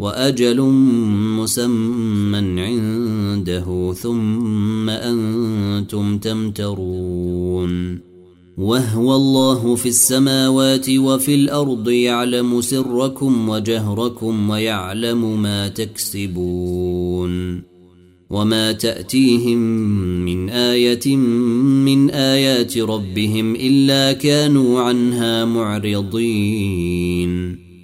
وأجل مسمى عنده ثم أنتم تمترون. وهو الله في السماوات وفي الأرض يعلم سركم وجهركم ويعلم ما تكسبون. وما تأتيهم من آية من آيات ربهم إلا كانوا عنها معرضين.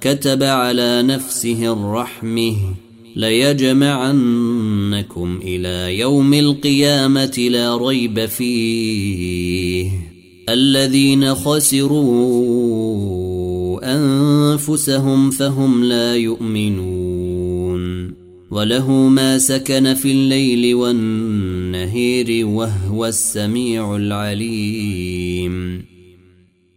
كتب على نفسه الرحمة ليجمعنكم إلى يوم القيامة لا ريب فيه. الذين خسروا أنفسهم فهم لا يؤمنون. وله ما سكن في الليل والنهير وهو السميع العليم.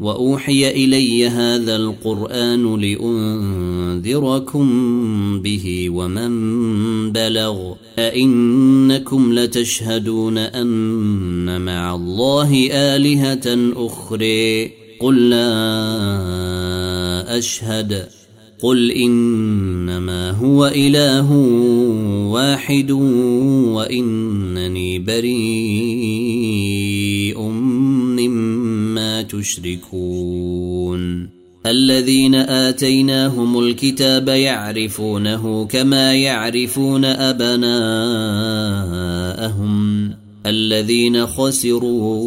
وأوحي إلي هذا القرآن لأنذركم به ومن بلغ. أئنكم لتشهدون أن مع الله آلهة أخرى. قل لا أشهد. قل إنما هو إله واحد وإنني بريء تشركون. الذين آتيناهم الكتاب يعرفونه كما يعرفون أبناءهم. الذين خسروا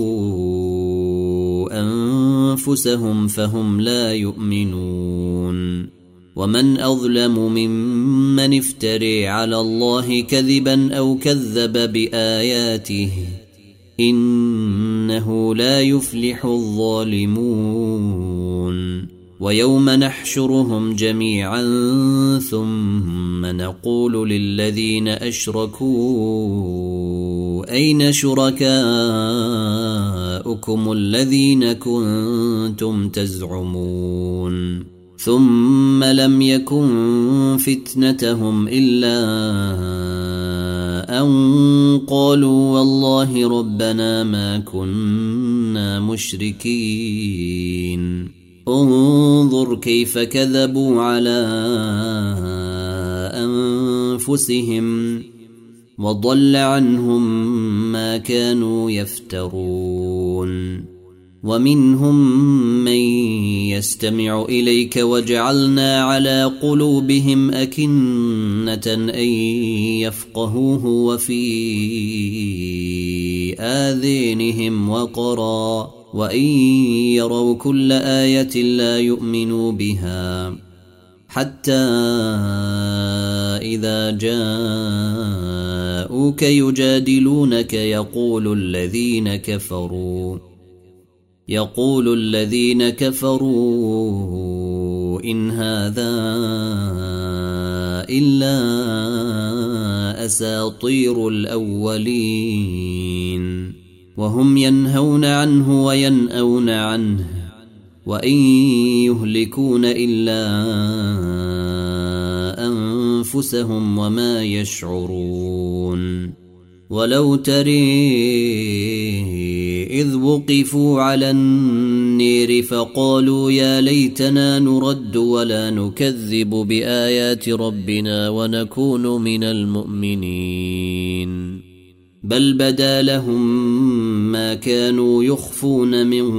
أنفسهم فهم لا يؤمنون. ومن أظلم ممن افتري على الله كذبا أو كذب بآياته إنه لا يفلح الظالمون. ويوم نحشرهم جميعا ثم نقول للذين أشركوا أين شركاؤكم الذين كنتم تزعمون؟ ثم لم يكن فتنتهم إلا أن قالوا والله ربنا ما كنا مشركين. انظر كيف كذبوا على أنفسهم وضل عنهم ما كانوا يفترون. ومنهم من يستمع إليك وجعلنا على قلوبهم أكنة أن يفقهوه وفي آذينهم وقرا وإن يروا كل آية لا يؤمنوا بها حتى إذا جاءوك يجادلونك يقول الذين كفروا يقول الذين كفروا إن هذا إلا أساطير الأولين وهم ينهون عنه وينأون عنه وإن يهلكون إلا أنفسهم وما يشعرون ولو تري إذ وقفوا على النير فقالوا يا ليتنا نرد ولا نكذب بآيات ربنا ونكون من المؤمنين. بل بدا لهم ما كانوا يخفون من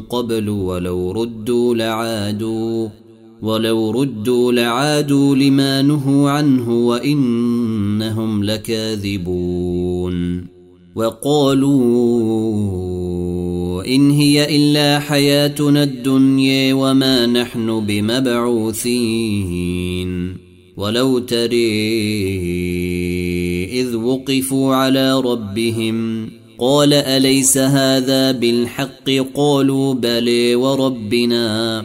قبل ولو ردوا لعادوا. ولو ردوا لعادوا لما نهوا عنه وإنهم لكاذبون وقالوا إن هي إلا حياتنا الدنيا وما نحن بمبعوثين ولو تري إذ وقفوا على ربهم قال أليس هذا بالحق قالوا بلي وربنا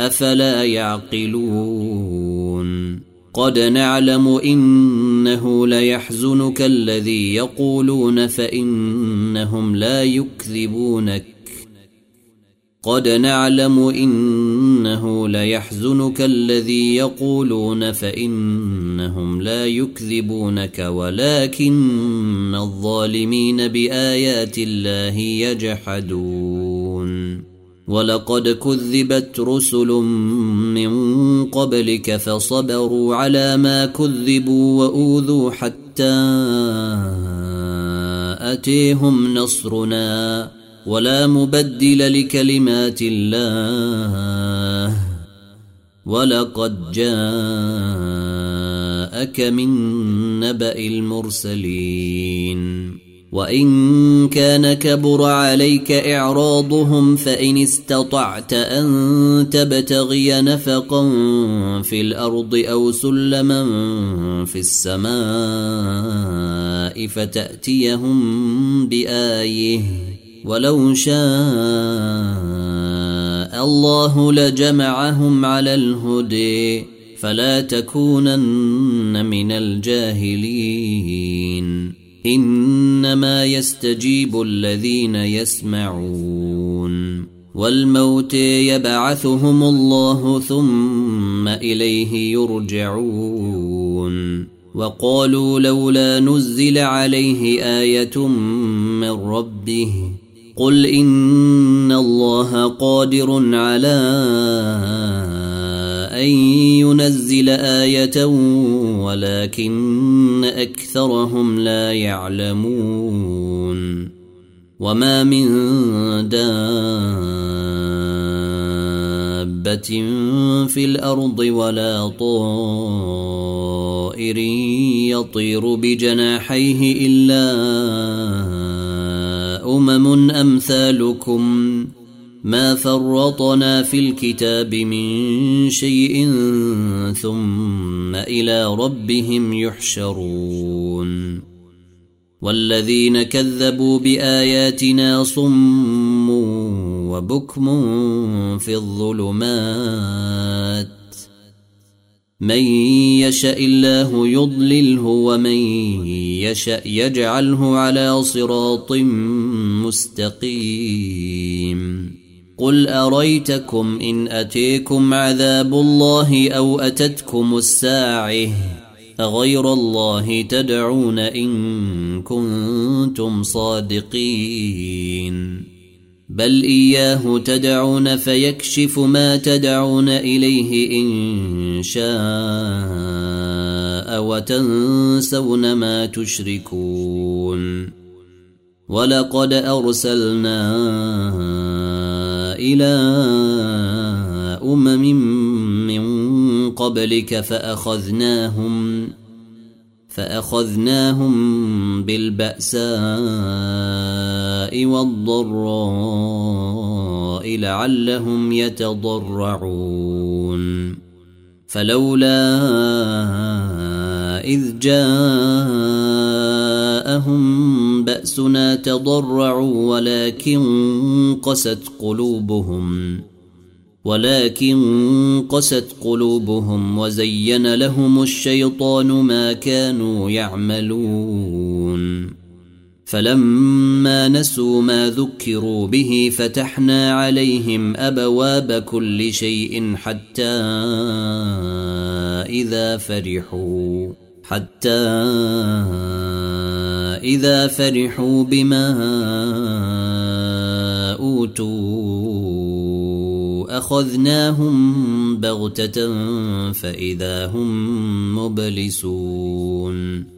أفلا يعقلون قد نعلم إنه ليحزنك الذي يقولون فإنهم لا يكذبونك قد نعلم إنه ليحزنك الذي يقولون فإنهم لا يكذبونك ولكن الظالمين بآيات الله يجحدون ولقد كذبت رسل من قبلك فصبروا على ما كذبوا وأوذوا حتى أتيهم نصرنا ولا مبدل لكلمات الله ولقد جاءك من نبأ المرسلين وان كان كبر عليك اعراضهم فان استطعت ان تبتغي نفقا في الأرض أو سلما في السماء فتاتيهم بايه ولو شاء الله لجمعهم على الهدي فلا تكونن من الجاهلين إنما يستجيب الذين يسمعون. والموت يبعثهم الله ثم إليه يرجعون. وقالوا لولا نزل عليه آية من ربه. قل إن الله قادر على أن ينزل آية ولكن أكثرهم لا يعلمون وما من دابة في الأرض ولا طائر يطير بجناحيه إلا أمم أمثالكم ما فرطنا في الكتاب من شيء ثم إلى ربهم يحشرون. والذين كذبوا بآياتنا صم وبكم في الظلمات. من يشاء الله يضلله ومن يشاء يجعله على صراط مستقيم. قل اريتكم ان اتيكم عذاب الله أو اتتكم الساعة اغير الله تدعون ان كنتم صادقين بل اياه تدعون فيكشف ما تدعون اليه ان شاء وتنسون ما تشركون ولقد ارسلنا إلى أمم من قبلك فأخذناهم فأخذناهم بالبأساء والضراء لعلهم يتضرعون. فلولا إذ جاءهم بأسنا تضرعوا ولكن قست قلوبهم ولكن قست قلوبهم وزين لهم الشيطان ما كانوا يعملون. فلما نسوا ما ذكروا به فتحنا عليهم أبواب كل شيء حتى إذا فرحوا حتى إذا فرحوا بما أوتوا. أخذناهم بغتة فإذا هم مبلسون.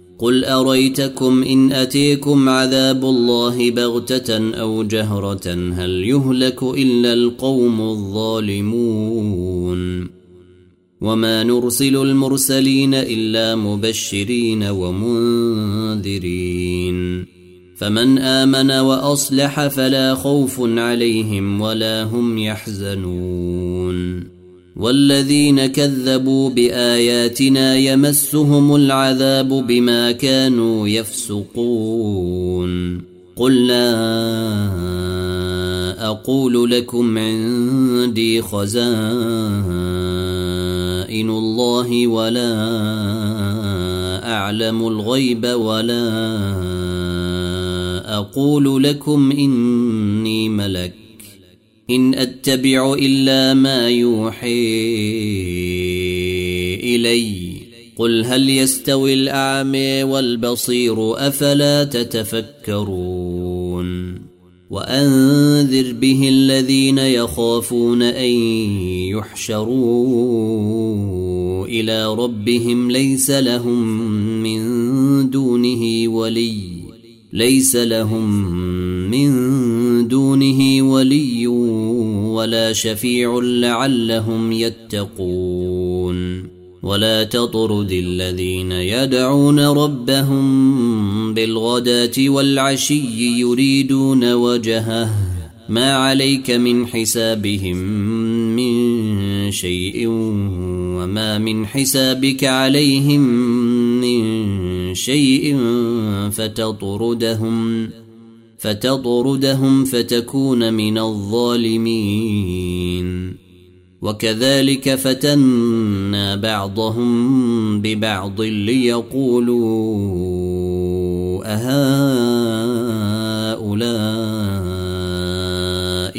قل اريتكم ان اتيكم عذاب الله بغته أو جهره هل يهلك الا القوم الظالمون وما نرسل المرسلين الا مبشرين ومنذرين فمن امن واصلح فلا خوف عليهم ولا هم يحزنون والذين كذبوا بآياتنا يمسهم العذاب بما كانوا يفسقون. قل لا أقول لكم عندي خزائن الله ولا أعلم الغيب ولا أقول لكم إني ملك. إن أتبع إلا ما يوحي إلي. قل هل يستوي الأعمى والبصير أفلا تتفكرون؟ وأنذر به الذين يخافون أن يحشروا إلى ربهم ليس لهم من دونه ولي. ليس لهم من دونه ولي ولا شفيع لعلهم يتقون. ولا تطرد الذين يدعون ربهم بالغداة والعشي يريدون وجهه. ما عليك من حسابهم من شيء وما من حسابك عليهم من شيء فتطردهم فتطردهم فتكون من الظالمين. وكذلك فتنا بعضهم ببعض ليقولوا أهؤلاء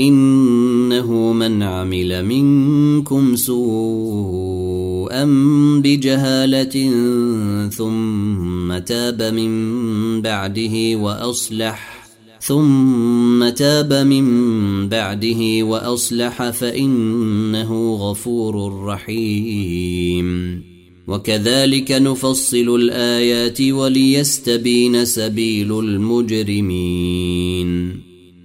إنه من عمل منكم سوءا بجهالة ثم تاب من بعده وأصلح ثم تاب من بعده وأصلح فإنه غفور رحيم. وكذلك نفصل الآيات وليستبين سبيل المجرمين.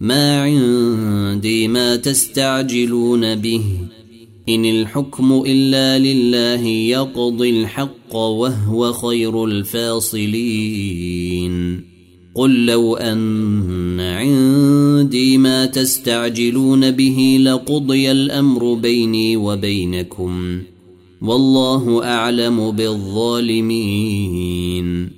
ما عندي ما تستعجلون به. إن الحكم إلا لله يقضي الحق وهو خير الفاصلين. قل لو أن عندي ما تستعجلون به لقضي الأمر بيني وبينكم. والله أعلم بالظالمين.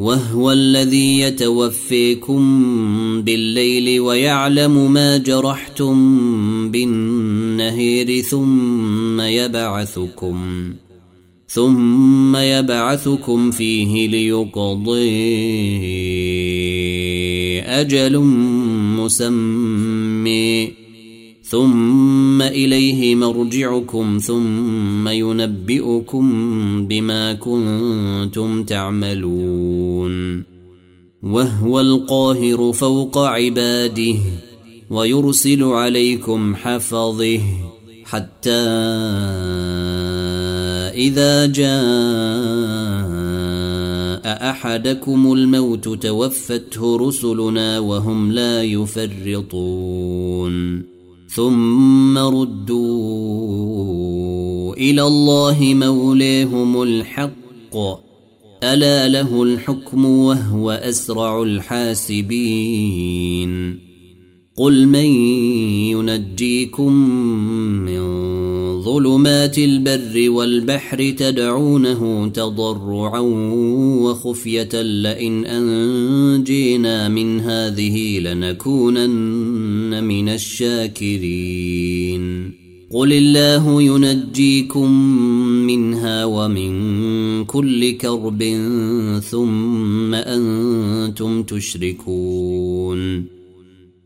وهو الذي يتوفيكم بالليل ويعلم ما جرحتم بالنهير ثم يبعثكم ثم يبعثكم فيه ليقضي أجل مسمي ثم إليه مرجعكم ثم ينبئكم بما كنتم تعملون. وهو القاهر فوق عباده ويرسل عليكم حفظه حتى إذا جاء أحدكم الموت توفته رسلنا وهم لا يفرطون. ثم ردوا إلى الله موليهم الحق. ألا له الحكم وهو أسرع الحاسبين. قل من ينجيكم من ظلمات البر والبحر تدعونه تضرعا وخفية لئن أنجينا من هذه لنكونن من الشاكرين. قل الله ينجيكم منها ومن كل كرب ثم أنتم تشركون.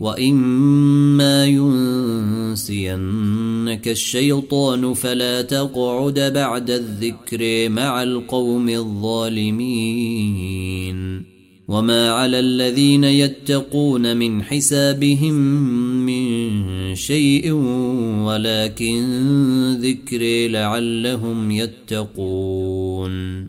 واما ينسينك الشيطان فلا تقعد بعد الذكر مع القوم الظالمين وما على الذين يتقون من حسابهم من شيء ولكن ذكر لعلهم يتقون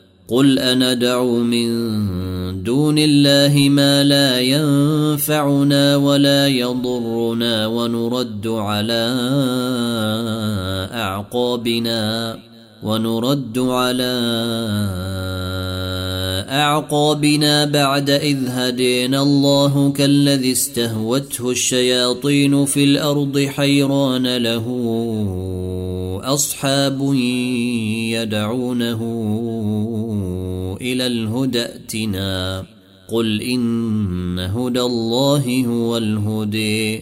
قل أندعو من دون الله ما لا ينفعنا ولا يضرنا ونرد على أعقابنا ونرد على أعقابنا بعد إذ هدينا الله كالذي استهوته الشياطين في الأرض حيران له أصحاب يدعونه إلى الهدى ائتنا. قل إن هدى الله هو الهدي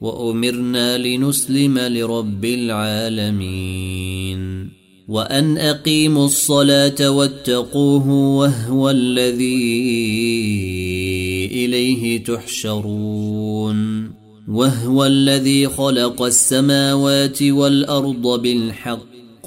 وأمرنا لنسلم لرب العالمين. وأن أقيموا الصلاة واتقوه وهو الذي إليه تحشرون. وهو الذي خلق السماوات والأرض بالحق.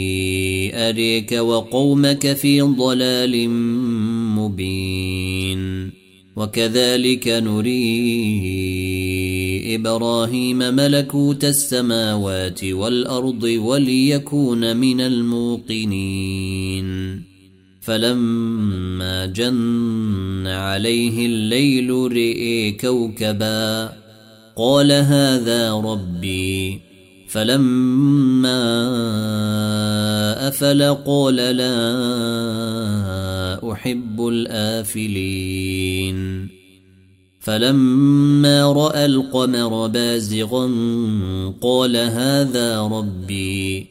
أريك وقومك في ضلال مبين. وكذلك نري إبراهيم ملكوت السماوات والأرض وليكون من الموقنين. فلما جن عليه الليل رئي كوكبا قال هذا ربي فلما أفل قال لا أحب الآفلين. فلما رأى القمر بازغا قال هذا ربي.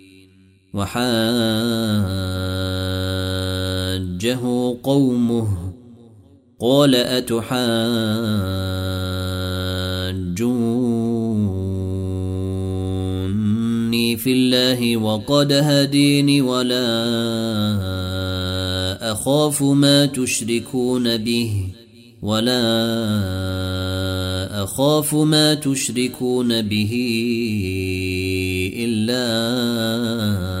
وحاجه قومه قال أتحاجوني في الله وقد هديني ولا أخاف ما تشركون به ولا أخاف ما تشركون به إلا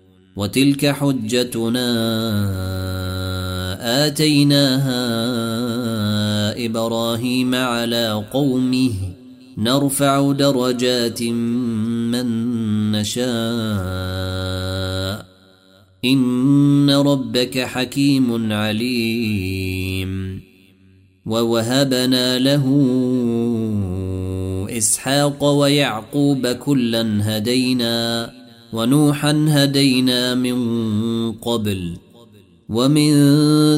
وتلك حجتنا آتيناها إبراهيم على قومه. نرفع درجات من نشاء. إن ربك حكيم عليم. ووهبنا له إسحاق ويعقوب كلا هدينا. ونوحا هدينا من قبل ومن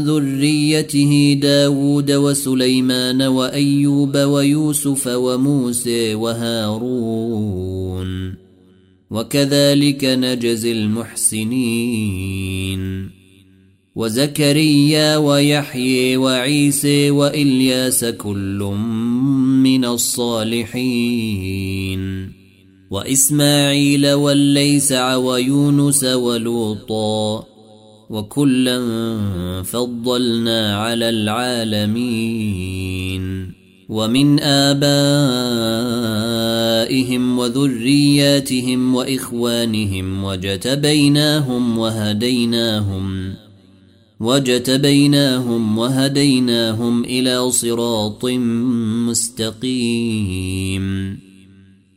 ذريته داود وسليمان وأيوب ويوسف وموسى وهارون وكذلك نجزي المحسنين وزكريا ويحيي وعيسى وإلياس كل من الصالحين وإسماعيل والليسع ويونس ولوطا وكلا فضلنا على العالمين ومن آبائهم وذرياتهم وإخوانهم وجتبيناهم وهديناهم وجتبيناهم وهديناهم إلى صراط مستقيم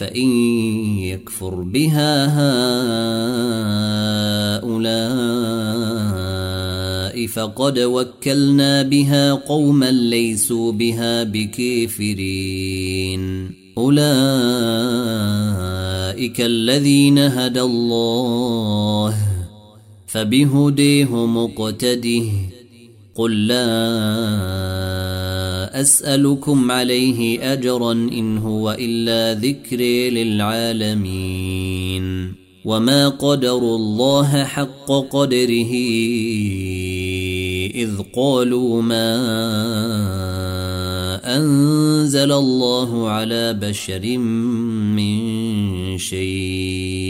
فإن يكفر بها هؤلاء فقد وكلنا بها قوما ليسوا بها بكافرين. أولئك الذين هدى الله فبهديه مقتده. قل لا أسألكم عليه أجرا إن هو إلا ذكر للعالمين. وما قدروا الله حق قدره إذ قالوا ما أنزل الله على بشر من شيء.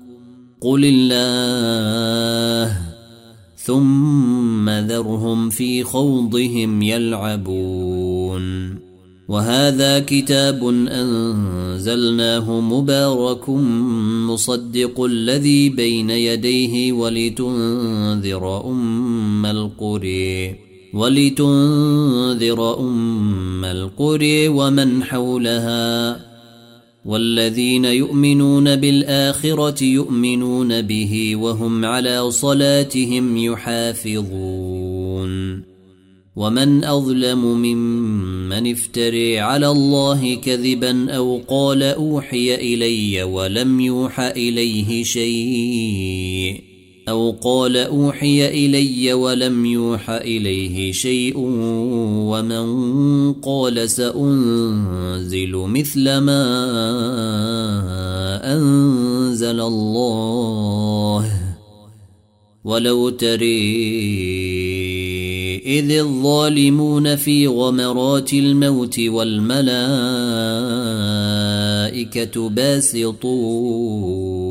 قل الله ثم ذرهم في خوضهم يلعبون وهذا كتاب انزلناه مبارك مصدق الذي بين يديه ولتنذر ام القري ولتنذر ام القري ومن حولها والذين يؤمنون بالآخرة يؤمنون به وهم على صلاتهم يحافظون. ومن أظلم ممن افتري على الله كذبا أو قال أوحي إلي ولم يوح إليه شيء أو قال أوحي إلي ولم يوح إليه شيء ومن قال سأنزل مثل ما أنزل الله. ولو تري إذ الظالمون في غمرات الموت والملائكة باسطون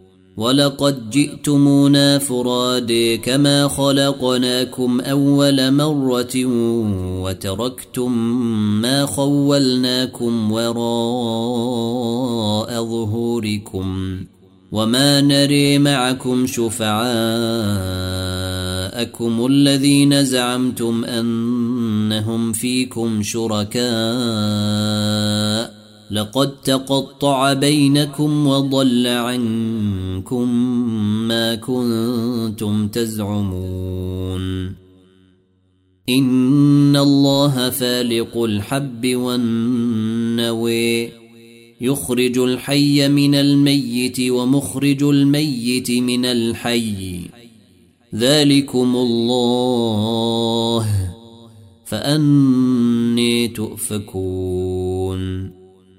ولقد جئتمونا فرادي كما خلقناكم أول مرة وتركتم ما خولناكم وراء ظهوركم وما نري معكم شفعاءكم الذين زعمتم أنهم فيكم شركاء لقد تقطع بينكم وضل عنكم ما كنتم تزعمون. إن الله فالق الحب والنوي يخرج الحي من الميت ومخرج الميت من الحي. ذلكم الله فأني تؤفكون.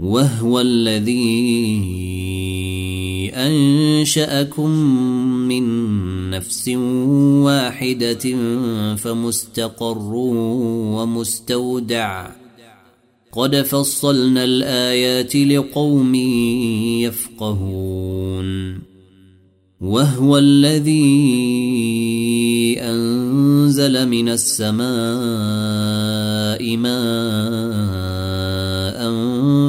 وهو الذي أنشأكم من نفس واحدة فمستقر ومستودع. قد فصلنا الآيات لقوم يفقهون. وهو الذي أنزل من السماء ماء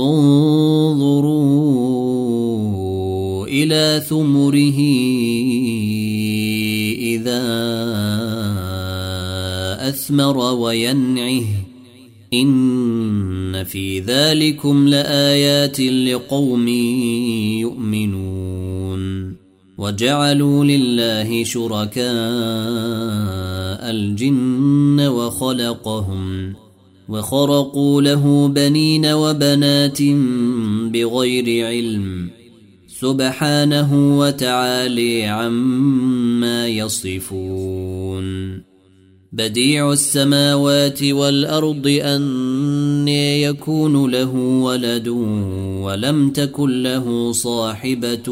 انظروا إلى ثمره إذا أثمر وينعه. إن في ذلكم لآيات لقوم يؤمنون. وجعلوا لله شركاء الجن وخلقهم. وخرقوا له بنين وبنات بغير علم سبحانه وتعالي عما يصفون. بديع السماوات والأرض ان يكون له ولد ولم تكن له صاحبة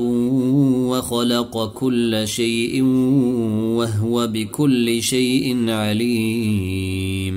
وخلق كل شيء وهو بكل شيء عليم.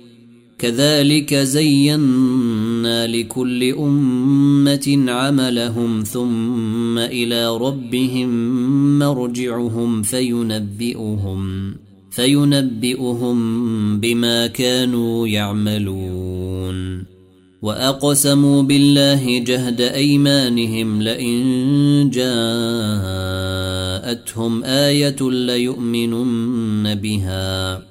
كذلك زينا لكل أمة عملهم ثم إلى ربهم مرجعهم فينبئهم فينبئهم بما كانوا يعملون. وأقسموا بالله جهد أيمانهم لئن جاءتهم آية ليؤمنن بها.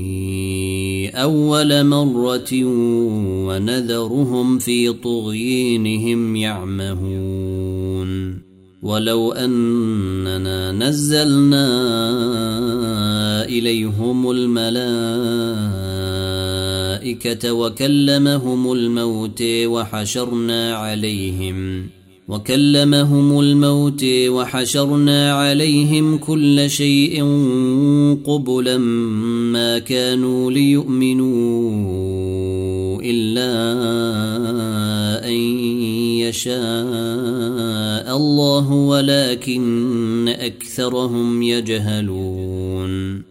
أول مرة ونذرهم في طغينهم يعمهون. ولو أننا نزلنا إليهم الملائكة وكلمهم الموت وحشرنا عليهم وكلمهم الموت وحشرنا عليهم كل شيء قبلا ما كانوا ليؤمنوا إلا أن يشاء الله ولكن أكثرهم يجهلون.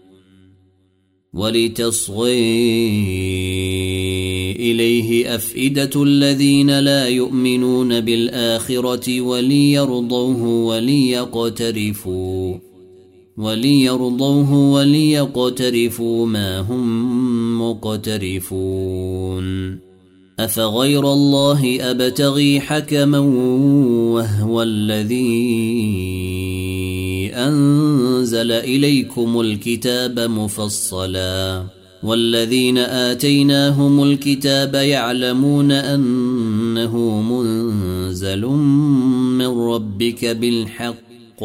ولتصغي إليه أفئدة الذين لا يؤمنون بالآخرة وليرضوه وليقترفوا وليرضوه وليقترفوا ما هم مقترفون أفغير الله أبتغي حكما وهو الذي أنزل إليكم الكتاب مفصلا والذين آتيناهم الكتاب يعلمون أنه منزل من ربك بالحق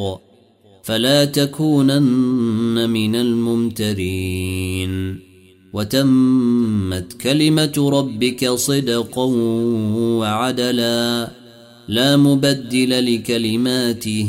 فلا تكونن من الممترين وتمت كلمة ربك صدقا وعدلا لا مبدل لكلماته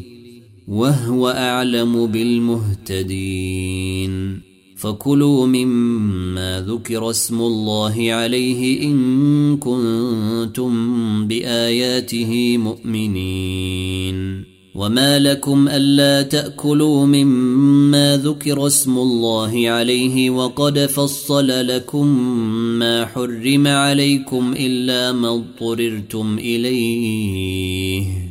وهو أعلم بالمهتدين. فكلوا مما ذكر اسم الله عليه إن كنتم بآياته مؤمنين. وما لكم ألا تأكلوا مما ذكر اسم الله عليه وقد فصل لكم ما حرم عليكم إلا ما اضطررتم إليه.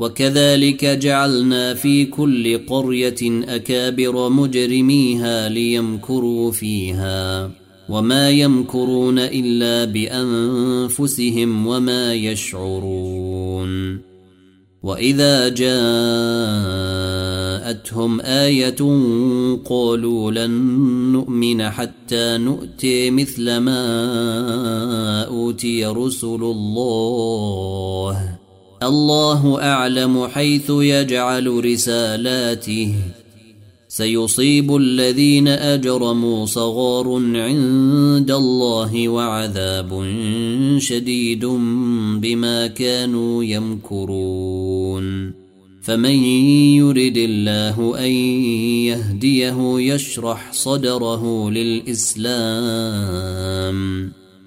وكذلك جعلنا في كل قرية أكابر مجرميها ليمكروا فيها وما يمكرون إلا بأنفسهم وما يشعرون وإذا جاءتهم آية قالوا لن نؤمن حتى نؤتي مثل ما أوتي رسل الله الله أعلم حيث يجعل رسالاته. سيصيب الذين أجرموا صغار عند الله وعذاب شديد بما كانوا يمكرون. فمن يرد الله أن يهديه يشرح صدره للإسلام.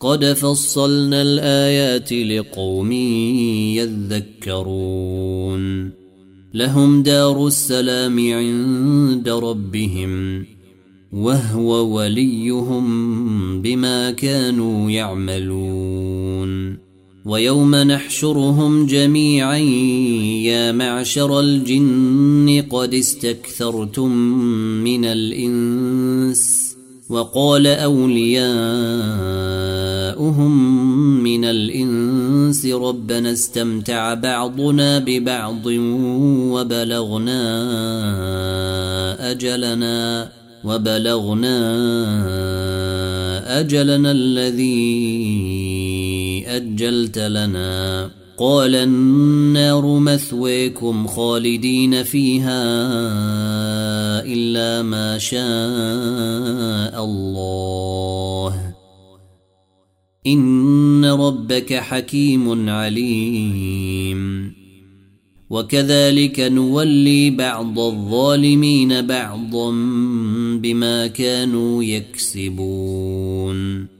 قد فصلنا الايات لقوم يذكرون. لهم دار السلام عند ربهم وهو وليهم بما كانوا يعملون. ويوم نحشرهم جميعا يا معشر الجن قد استكثرتم من الانس وقال أولياؤهم من الإنس ربنا استمتع بعضنا ببعض وبلغنا أجلنا وبلغنا أجلنا الذي أجلت لنا. قال النار مثويكم خالدين فيها إلا ما شاء الله. إن ربك حكيم عليم. وكذلك نولي بعض الظالمين بعضا بما كانوا يكسبون.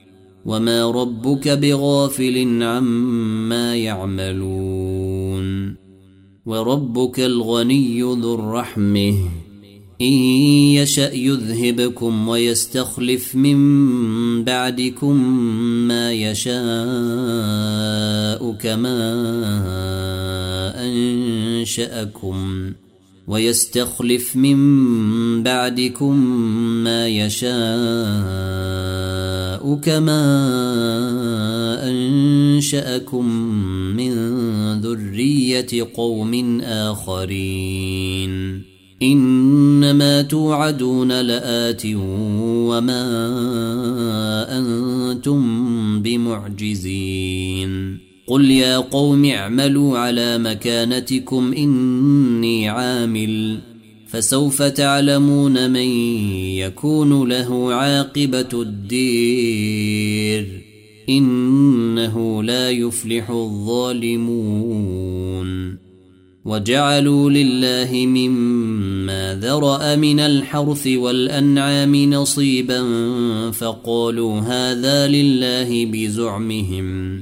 وما ربك بغافل عما يعملون وربك الغني ذو الرحمه ان يشا يذهبكم ويستخلف من بعدكم ما يشاء كما انشاكم ويستخلف من بعدكم ما يشاء كما أنشأكم من ذرية قوم آخرين. إنما توعدون لآت وما أنتم بمعجزين. قل يا قوم اعملوا على مكانتكم اني عامل فسوف تعلمون من يكون له عاقبه الدير انه لا يفلح الظالمون وجعلوا لله مما ذرا من الحرث والانعام نصيبا فقالوا هذا لله بزعمهم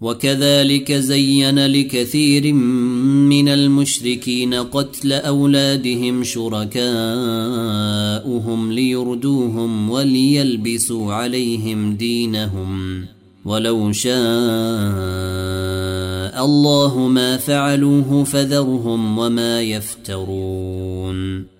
وكذلك زين لكثير من المشركين قتل أولادهم شركاؤهم ليردوهم وليلبسوا عليهم دينهم ولو شاء الله ما فعلوه فذرهم وما يفترون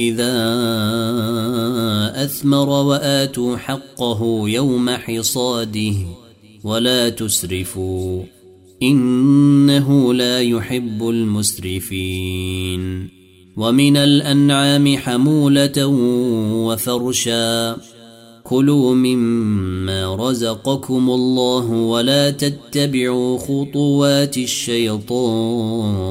إذا أثمر وآتوا حقه يوم حصاده ولا تسرفوا إنه لا يحب المسرفين ومن الأنعام حمولة وفرشا كلوا مما رزقكم الله ولا تتبعوا خطوات الشيطان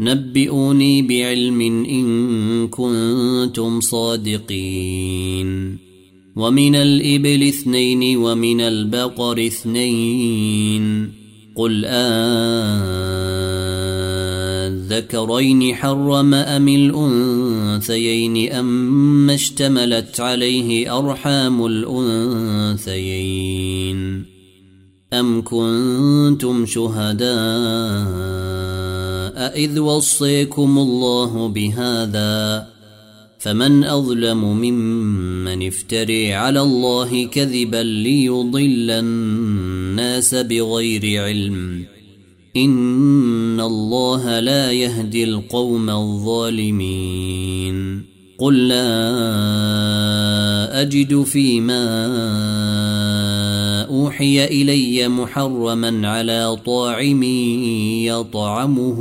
نبئوني بعلم إن كنتم صادقين. ومن الإبل اثنين ومن البقر اثنين. قل آذكرين حرم أم الأنثيين أم اشتملت عليه أرحام الأنثيين. أم كنتم شهداء إذ وصيكم الله بهذا فمن اظلم ممن افتري على الله كذبا ليضل الناس بغير علم ان الله لا يهدي القوم الظالمين قل لا اجد فيما أوحي إلي محرما على طاعم يطعمه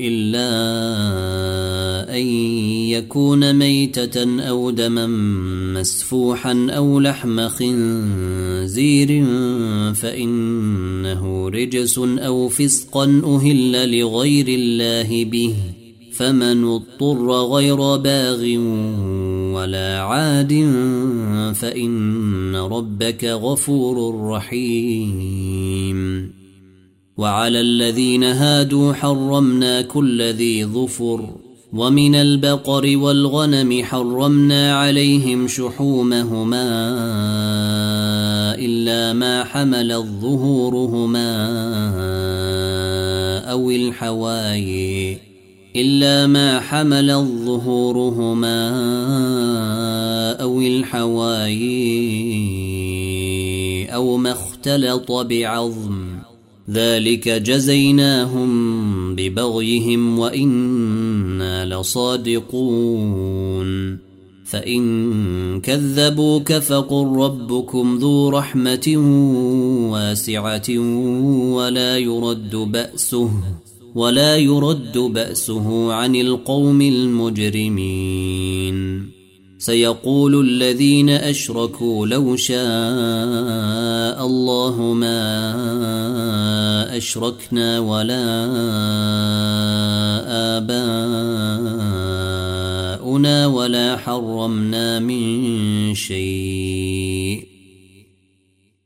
إلا أن يكون ميتة أو دما مسفوحا أو لحم خنزير فإنه رجس أو فسقا أهل لغير الله به فمن اضطر غير باغ ولا عاد فإن ربك غفور رحيم. وعلى الذين هادوا حرمنا كل ذي ظفر ومن البقر والغنم حرمنا عليهم شحومهما إلا ما حمل ظهورهما أو الحواي إلا ما حمل ظهورهما أو الحواي أو ما اختلط بعظم. ذلك جزيناهم ببغيهم وإنا لصادقون. فإن كذبوك فقل ربكم ذو رحمة واسعة ولا يرد بأسه. ولا يرد بأسه عن القوم المجرمين. سيقول الذين أشركوا لو شاء الله ما أشركنا ولا آباؤنا ولا حرمنا من شيء.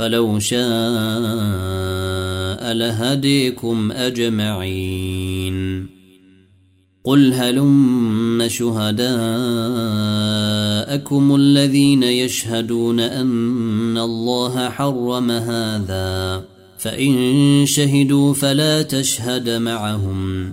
فلو شاء لهديكم أجمعين. قل هلم شهداءكم الذين يشهدون أن الله حرم هذا فإن شهدوا فلا تشهد معهم.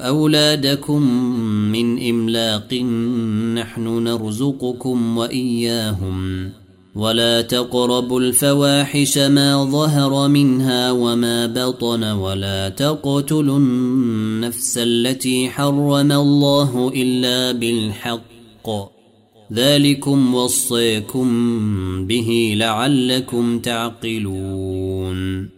أولادكم من إملاق نحن نرزقكم وإياهم. ولا تقربوا الفواحش ما ظهر منها وما بطن ولا تقتلوا النفس التي حرم الله إلا بالحق. ذلكم وصيكم به لعلكم تعقلون.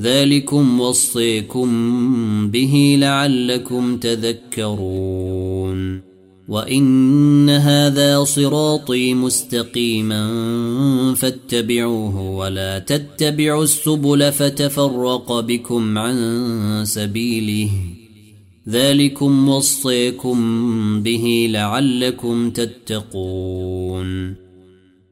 ذلكم وصيكم به لعلكم تذكرون. وإن هذا صراطي مستقيما فاتبعوه ولا تتبعوا السبل فتفرق بكم عن سبيله. ذلكم وصيكم به لعلكم تتقون.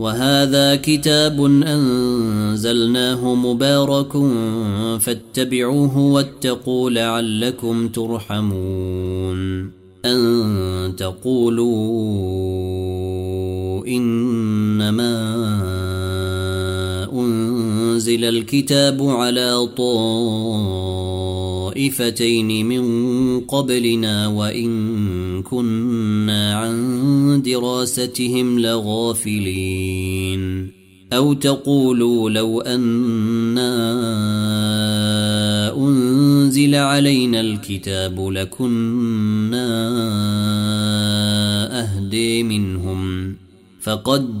وهذا كتاب أنزلناه مبارك فاتبعوه واتقوا لعلكم ترحمون. أن تقولوا إنما أنزل الكتاب على طائفتين من قبلنا وإن كنا عن دراستهم لغافلين. أو تقولوا لو أنا أنزل علينا الكتاب لكنا أهدي منهم. فقد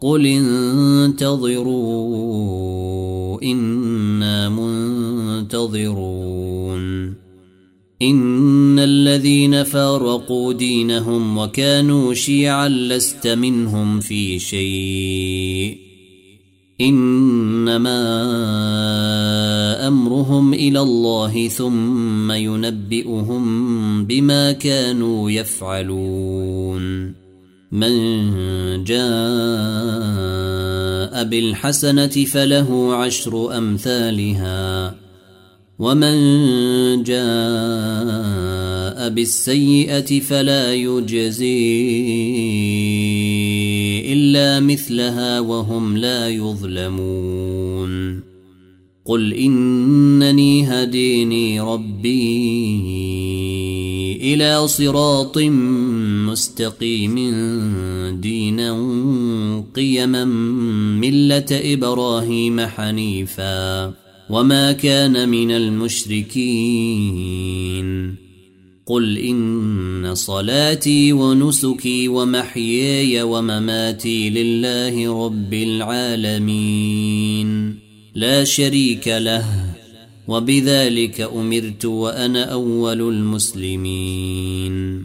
قل انتظروا أنا منتظرون. ان الذين فارقوا دينهم وكانوا شيعا لست منهم في شيء. انما امرهم إلى الله ثم ينبئهم بما كانوا يفعلون. من جاء بالحسنة فله عشر أمثالها ومن جاء بالسيئة فلا يجزي إلا مثلها وهم لا يظلمون. قل إنني هديني ربي إلى صراط مستقيم دينا قيما ملة إبراهيم حنيفا وما كان من المشركين. قل إن صلاتي ونسكي ومحياي ومماتي لله رب العالمين. لا شريك له وبذلك أمرت وأنا أول المسلمين.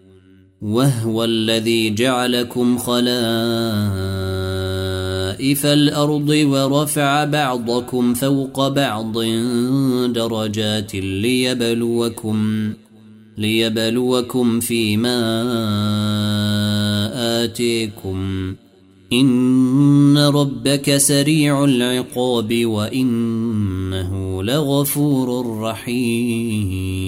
وهو الذي جعلكم خلائف الأرض ورفع بعضكم فوق بعض درجات ليبلوكم ليبلوكم فيما آتيكم. إن ربك سريع العقاب وإنه لغفور رحيم.